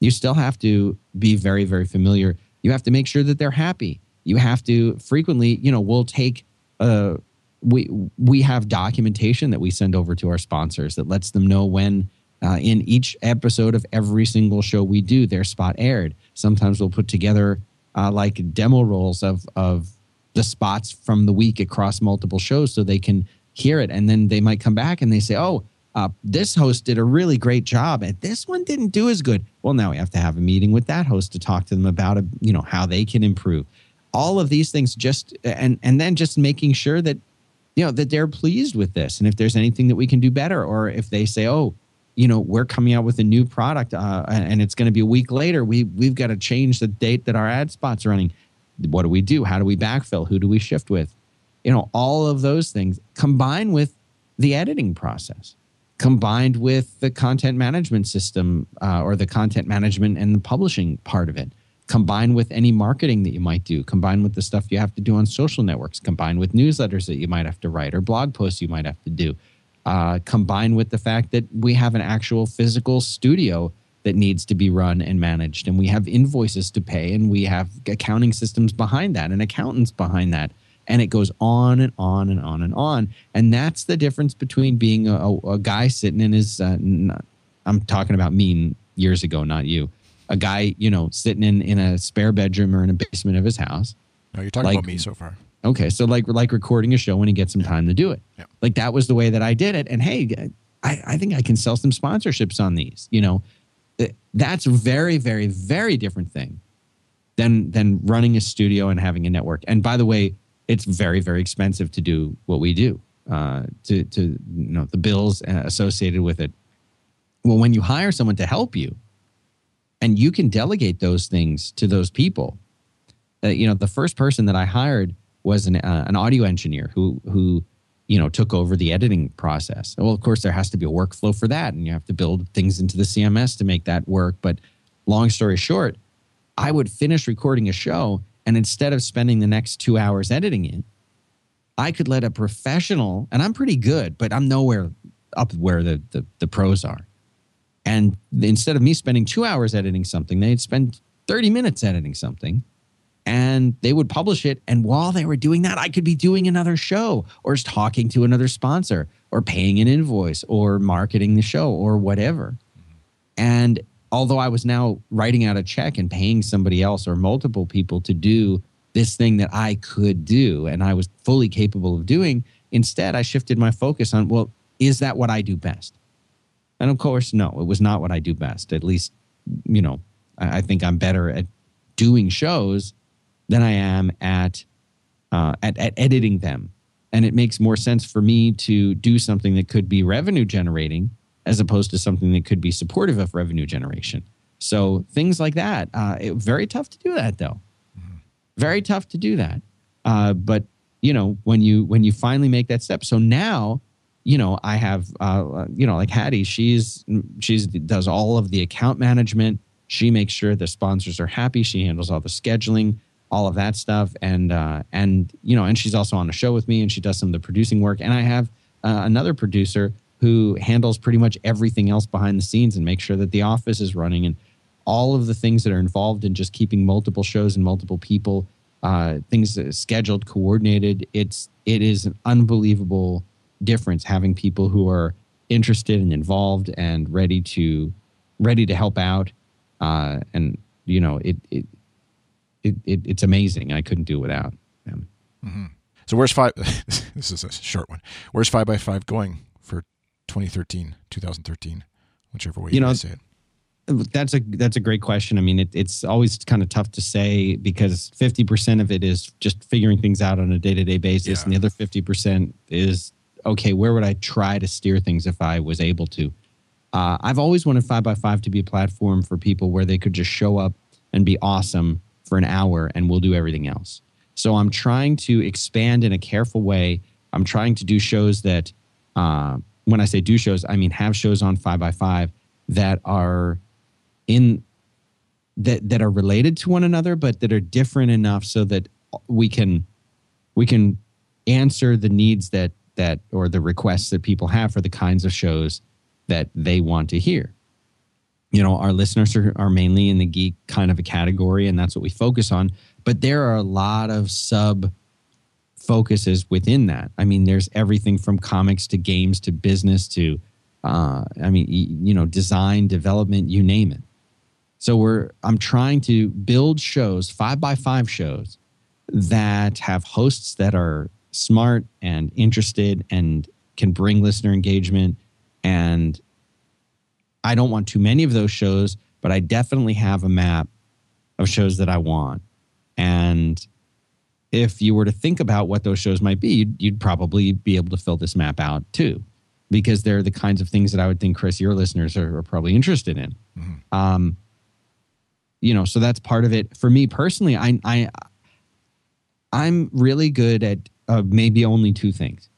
You still have to be very, very familiar. You have to make sure that they're happy you have to frequently, you know, we'll take uh we we have documentation that we send over to our sponsors that lets them know when uh, in each episode of every single show we do their spot aired. Sometimes we'll put together uh, like demo rolls of of the spots from the week across multiple shows so they can hear it and then they might come back and they say, "Oh, uh, this host did a really great job and this one didn't do as good." Well, now we have to have a meeting with that host to talk to them about, a, you know, how they can improve all of these things just and and then just making sure that you know that they're pleased with this. And if there's anything that we can do better or if they say oh you know we're coming out with a new product uh, and it's going to be a week later we we've got to change the date that our ad spots running. What do we do? How do we backfill? Who do we shift with? You know all of those things combined with the editing process combined with the content management system uh, or the content management and the publishing part of it combined with any marketing that you might do combined with the stuff you have to do on social networks combined with newsletters that you might have to write or blog posts you might have to do uh, combined with the fact that we have an actual physical studio that needs to be run and managed and we have invoices to pay and we have accounting systems behind that and accountants behind that and it goes on and on and on and on. And that's the difference between being a, a guy sitting in his uh, i'm talking about me years ago not you a guy you know sitting in in a spare bedroom or in a basement of his house. No you're talking like, about me so far. okay so like like recording a show when he gets some time to do it. Yeah. like that was the way that i did it. And hey I, I think i can sell some sponsorships on these you know? That's a very very very different thing than than running a studio and having a network. And by the way it's very very expensive to do what we do uh, to to you know the bills uh, associated with it. Well when you hire someone to help you and you can delegate those things to those people uh, you know the first person that i hired was an, uh, an audio engineer who who you know took over the editing process well of course there has to be a workflow for that and you have to build things into the cms to make that work but long story short i would finish recording a show and instead of spending the next two hours editing it, I could let a professional, and I'm pretty good, but I'm nowhere up where the, the, the pros are. And instead of me spending two hours editing something, they'd spend 30 minutes editing something and they would publish it. And while they were doing that, I could be doing another show or talking to another sponsor or paying an invoice or marketing the show or whatever. And although I was now writing out a check and paying somebody else or multiple people to do this thing that I could do and I was fully capable of doing, instead I shifted my focus on, well, is that what I do best? And of course, no, it was not what I do best. At least, you know, I, I think I'm better at doing shows than I am at, uh, at at editing them. And it makes more sense for me to do something that could be revenue generating as opposed to something that could be supportive of revenue generation. So things like that. Uh, it, very tough to do that though. Mm-hmm. Very tough to do that. Uh, but you know when you when you finally make that step. So now you know I have uh, you know like Haddie. She's she's does all of the account management. She makes sure the sponsors are happy. She handles all the scheduling, all of that stuff, and uh, and you know and she's also on the show with me, and she does some of the producing work. And I have uh, another producer who handles pretty much everything else behind the scenes and makes sure that the office is running and all of the things that are involved in just keeping multiple shows and multiple people uh, things scheduled coordinated it's it is an unbelievable difference having people who are interested and involved and ready to ready to help out uh, and you know it, it it, it it's amazing i couldn't do without them mm-hmm. so where's five this is a short one where's five by five going for 2013, 2013, whichever way you, you know, say it? That's a that's a great question. I mean, it, it's always kind of tough to say because fifty percent of it is just figuring things out on a day to day basis, yeah. and the other fifty percent is okay. Where would I try to steer things if I was able to? Uh, I've always wanted five by five to be a platform for people where they could just show up and be awesome for an hour, and we'll do everything else. So I'm trying to expand in a careful way. I'm trying to do shows that uh, when I say do shows, I mean have shows on five by five that are in that that are related to one another, but that are different enough so that we can we can answer the needs that that or the requests that people have for the kinds of shows that they want to hear. You know, our listeners are, are mainly in the geek kind of a category, and that's what we focus on. But there are a lot of sub focuses within that. I mean, there's everything from comics to games to business to, uh, I mean, you know, design, development, you name it. So we're I'm trying to build shows, five by five shows, that have hosts that are smart and interested and can bring listener engagement. And I don't want too many of those shows, but I definitely have a map of shows that I want. And if you were to think about what those shows might be, you'd, you'd, probably be able to fill this map out too, because they're the kinds of things that I would think, Chris, your listeners are, are probably interested in. Mm-hmm. Um, you know, so that's part of it. For me personally, I, I, I'm really good at uh, maybe only two things.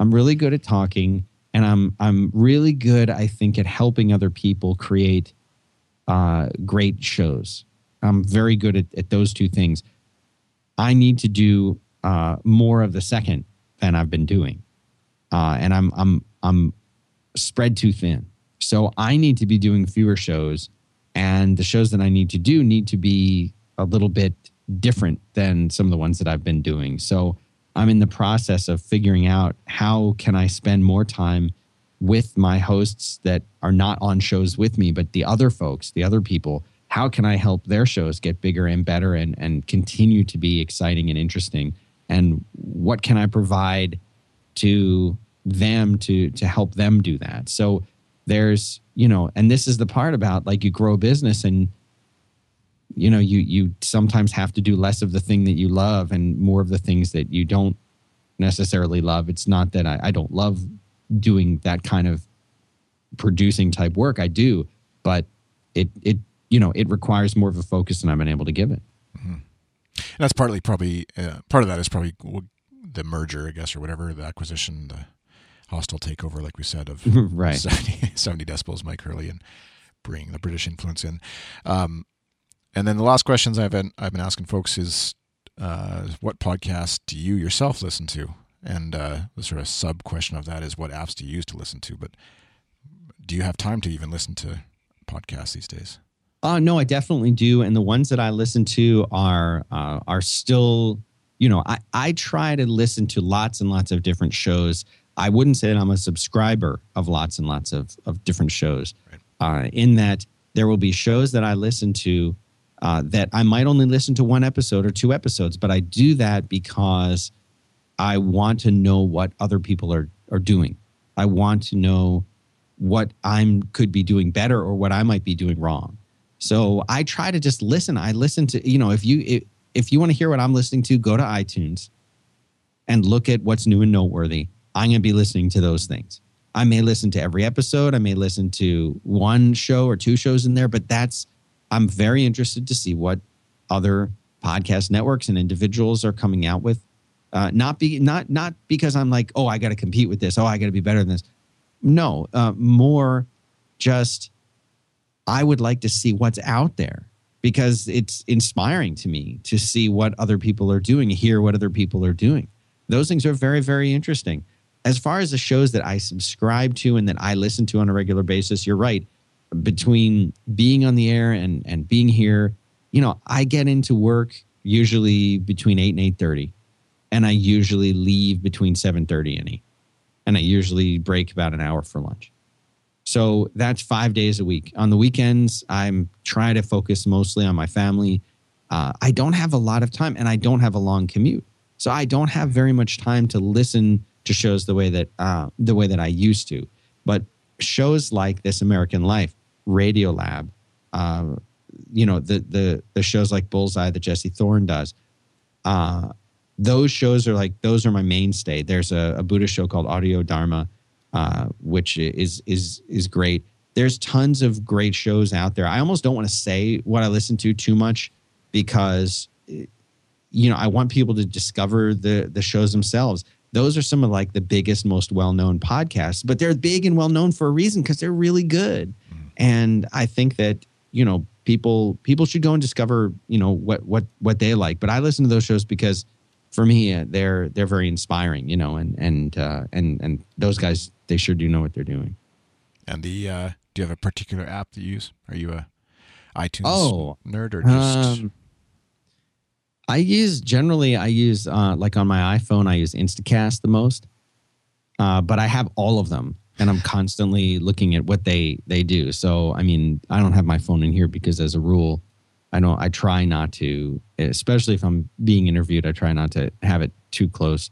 I'm really good at talking, and I'm I'm really good. I think at helping other people create uh, great shows. I'm very good at, at those two things. I need to do uh, more of the second than I've been doing, uh, and I'm I'm I'm spread too thin. So I need to be doing fewer shows, and the shows that I need to do need to be a little bit different than some of the ones that I've been doing. So I'm in the process of figuring out how can I spend more time with my hosts that are not on shows with me, but the other folks, the other people. How can I help their shows get bigger and better and, and continue to be exciting and interesting? And what can I provide to them to to help them do that? So there's, you know, and this is the part about like you grow a business and you know you you sometimes have to do less of the thing that you love and more of the things that you don't necessarily love. It's not that i, I don't love doing that kind of producing type work. I do but it it you know it requires more of a focus than i've been able to give it. Mm-hmm. and that's partly probably uh, part of that is probably the merger i guess or whatever the acquisition the hostile takeover like we said of right. 70, 70 decibels mike hurley and bring the british influence in. Um, and then the last questions I've been I've been asking folks is, uh, what podcast do you yourself listen to? And uh, the sort of sub question of that is, what apps do you use to listen to? But do you have time to even listen to podcasts these days? Uh, no, I definitely do. And the ones that I listen to are uh, are still, you know, I, I try to listen to lots and lots of different shows. I wouldn't say that I'm a subscriber of lots and lots of, of different shows. Right. Uh, in that there will be shows that I listen to uh, that I might only listen to one episode or two episodes, but I do that because I want to know what other people are are doing. I want to know what I'm could be doing better or what I might be doing wrong. So I try to just listen. I listen to you know if you if, if you want to hear what I'm listening to, go to iTunes and look at what's new and noteworthy. I'm going to be listening to those things. I may listen to every episode. I may listen to one show or two shows in there, but that's I'm very interested to see what other podcast networks and individuals are coming out with. Uh, not be not not because I'm like, oh, I got to compete with this. Oh, I got to be better than this. No, uh, more just I would like to see what's out there because it's inspiring to me to see what other people are doing, hear what other people are doing. Those things are very, very interesting. As far as the shows that I subscribe to and that I listen to on a regular basis, you're right between being on the air and and being here, you know, I get into work usually between eight and eight thirty, and I usually leave between seven thirty and eight, and I usually break about an hour for lunch. So that's five days a week. On the weekends, I'm trying to focus mostly on my family. Uh, I don't have a lot of time, and I don't have a long commute, so I don't have very much time to listen to shows the way that uh, the way that I used to. But shows like This American Life, Radiolab, uh, you know, the the the shows like Bullseye that Jesse Thorn does. Uh, those shows are like those are my mainstay. There's a, a Buddhist show called Audio Dharma, uh, which is is is great. There's tons of great shows out there. I almost don't want to say what I listen to too much because you know I want people to discover the the shows themselves those are some of like the biggest most well-known podcasts but they're big and well-known for a reason because they're really good. And i think that you know people people should go and discover you know what what what they like. But i listen to those shows because for me uh, they're they're very inspiring you know and and uh, and and those guys they sure do know what they're doing. And the uh do you have a particular app that you use? Are you a itunes oh, nerd or just um, I use generally I use uh, like on my iPhone I use Instacast the most, uh, but I have all of them and I'm constantly looking at what they they do. So I mean I don't have my phone in here because as a rule I don't I try not to especially if I'm being interviewed I try not to have it too close.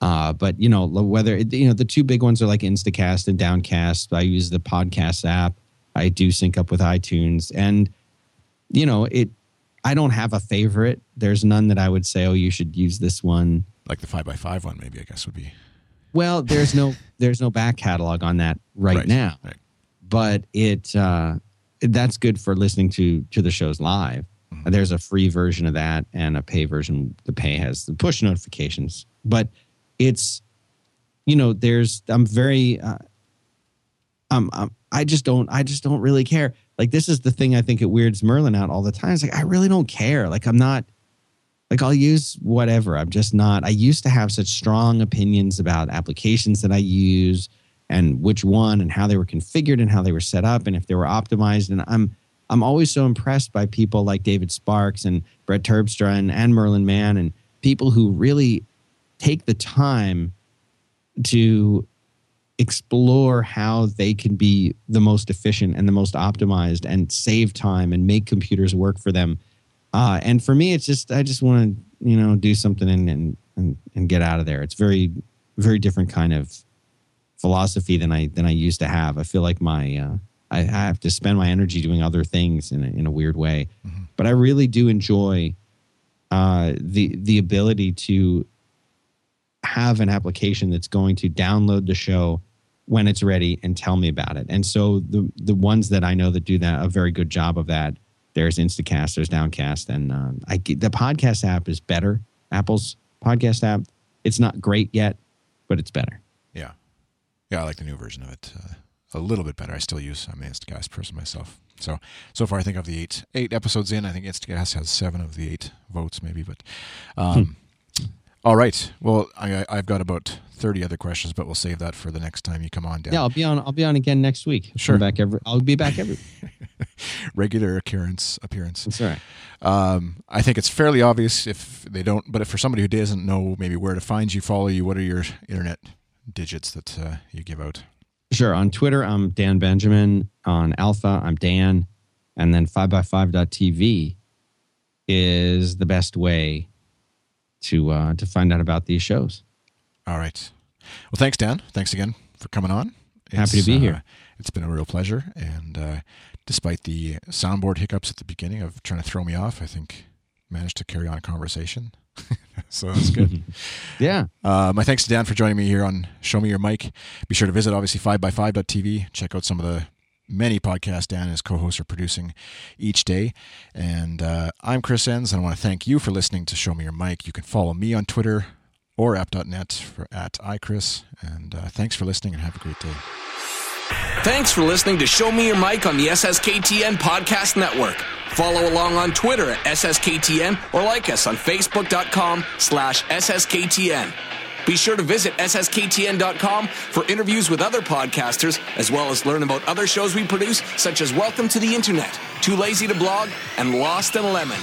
Uh, but you know whether you know the two big ones are like Instacast and Downcast. I use the podcast app. I do sync up with iTunes and you know it I don't have a favorite. There's none that I would say, oh, you should use this one. Like the five by five one, maybe I guess would be. Well, there's no there's no back catalog on that right, right now, right. but it uh, that's good for listening to to the shows live. Mm-hmm. There's a free version of that and a pay version. The pay has the push notifications, but it's you know there's I'm very uh, um, um, I just don't, I just don't really care. Like this is the thing I think it weirds Merlin out all the time. It's like I really don't care. Like I'm not, like I'll use whatever. I'm just not. I used to have such strong opinions about applications that I use and which one and how they were configured and how they were set up and if they were optimized. And I'm I'm always so impressed by people like David Sparks and Brett Terpstra and, and Merlin Mann and people who really take the time to explore how they can be the most efficient and the most optimized and save time and make computers work for them. Uh, and for me, it's just I just want to you know do something and, and and and get out of there. It's very very different kind of philosophy than I than I used to have. I feel like my uh, I have to spend my energy doing other things in a, in a weird way, mm-hmm. but I really do enjoy uh, the the ability to have an application that's going to download the show when it's ready and tell me about it. And so the the ones that I know that do that a very good job of that. There's Instacast, there's Downcast, and um, I the podcast app is better. Apple's podcast app. It's not great yet, but it's better. Yeah, yeah, I like the new version of it uh, a little bit better. I still use I'm an Instacast person myself. So so far, I think of the eight eight episodes in, I think Instacast has seven of the eight votes, maybe. But um, hmm. All right. Well, I, have got about thirty other questions, but we'll save that for the next time you come on. Dan. Yeah, I'll be on. I'll be on again next week. Sure. I'm back every. I'll be back every. Regular occurrence appearance. That's right. Um, I think it's fairly obvious if they don't, but if for somebody who doesn't know maybe where to find you, follow you, what are your internet digits that uh, you give out? Sure. On Twitter, I'm Dan Benjamin. On Alpha, I'm Dan, and then 5by5.tv is the best way to uh, to find out about these shows. All right. Well, thanks, Dan. Thanks again for coming on. It's, Happy to be uh, here. It's been a real pleasure. And uh, despite the soundboard hiccups at the beginning of trying to throw me off, I think managed to carry on a conversation. so that's good. yeah. Uh, my thanks to Dan for joining me here on Show Me Your Mic. Be sure to visit obviously 5by5.tv. Check out some of the many podcasts Dan and his co-hosts are producing each day. And uh, I'm Chris Enns, and I want to thank you for listening to Show Me Your Mic. You can follow me on Twitter or app.net for at iChris. And uh, thanks for listening, and have a great day. Thanks for listening to Show Me Your Mic on the SSKTN Podcast Network. Follow along on Twitter at SSKTN or like us on Facebook.com slash SSKTN. Be sure to visit SSKTN.com for interviews with other podcasters, as well as learn about other shows we produce, such as Welcome to the Internet, Too Lazy to Blog, and Lost and Lemon.